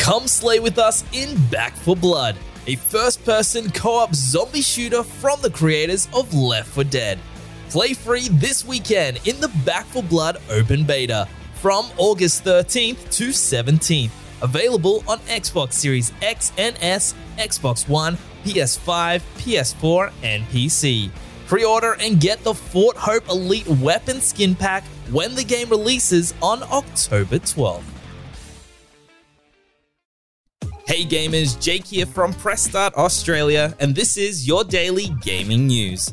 Come slay with us in Back 4 Blood, a first person co op zombie shooter from the creators of Left 4 Dead. Play free this weekend in the Back 4 Blood open beta from August 13th to 17th. Available on Xbox Series X and S, Xbox One, PS5, PS4, and PC. Pre order and get the Fort Hope Elite Weapon Skin Pack when the game releases on October 12th. Hey gamers, Jake here from Press Start Australia, and this is your daily gaming news.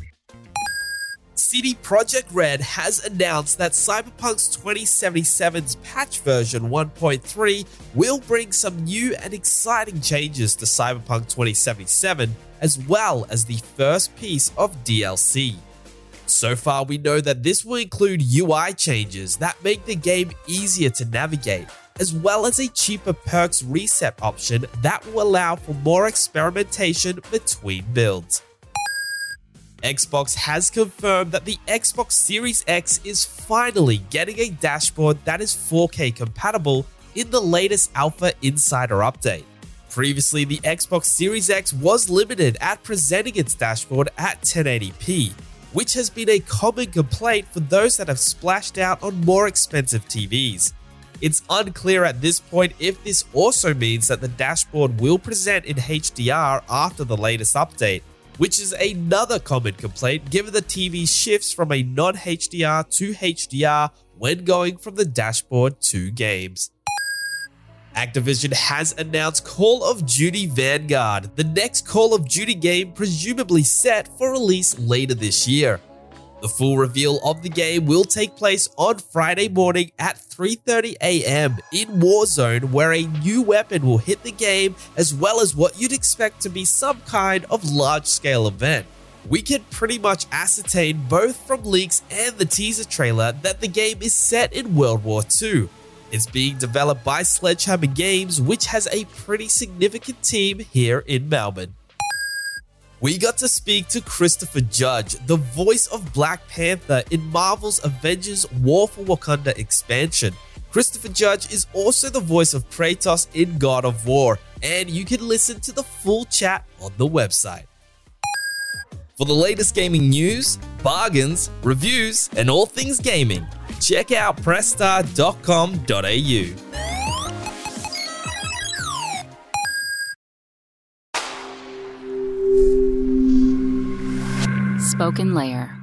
CD Projekt Red has announced that Cyberpunk's 2077's patch version 1.3 will bring some new and exciting changes to Cyberpunk 2077, as well as the first piece of DLC. So far, we know that this will include UI changes that make the game easier to navigate, as well as a cheaper perks reset option that will allow for more experimentation between builds. Xbox has confirmed that the Xbox Series X is finally getting a dashboard that is 4K compatible in the latest Alpha Insider update. Previously, the Xbox Series X was limited at presenting its dashboard at 1080p, which has been a common complaint for those that have splashed out on more expensive TVs. It's unclear at this point if this also means that the dashboard will present in HDR after the latest update, which is another common complaint given the TV shifts from a non HDR to HDR when going from the dashboard to games. Activision has announced Call of Duty Vanguard, the next Call of Duty game presumably set for release later this year. The full reveal of the game will take place on Friday morning at 3:30 a.m. in Warzone where a new weapon will hit the game as well as what you'd expect to be some kind of large-scale event. We can pretty much ascertain both from leaks and the teaser trailer that the game is set in World War II. It's being developed by Sledgehammer Games, which has a pretty significant team here in Melbourne we got to speak to Christopher Judge, the voice of Black Panther in Marvel's Avengers War for Wakanda expansion. Christopher Judge is also the voice of Kratos in God of War, and you can listen to the full chat on the website. For the latest gaming news, bargains, reviews, and all things gaming, check out pressstart.com.au. SpokenLayer.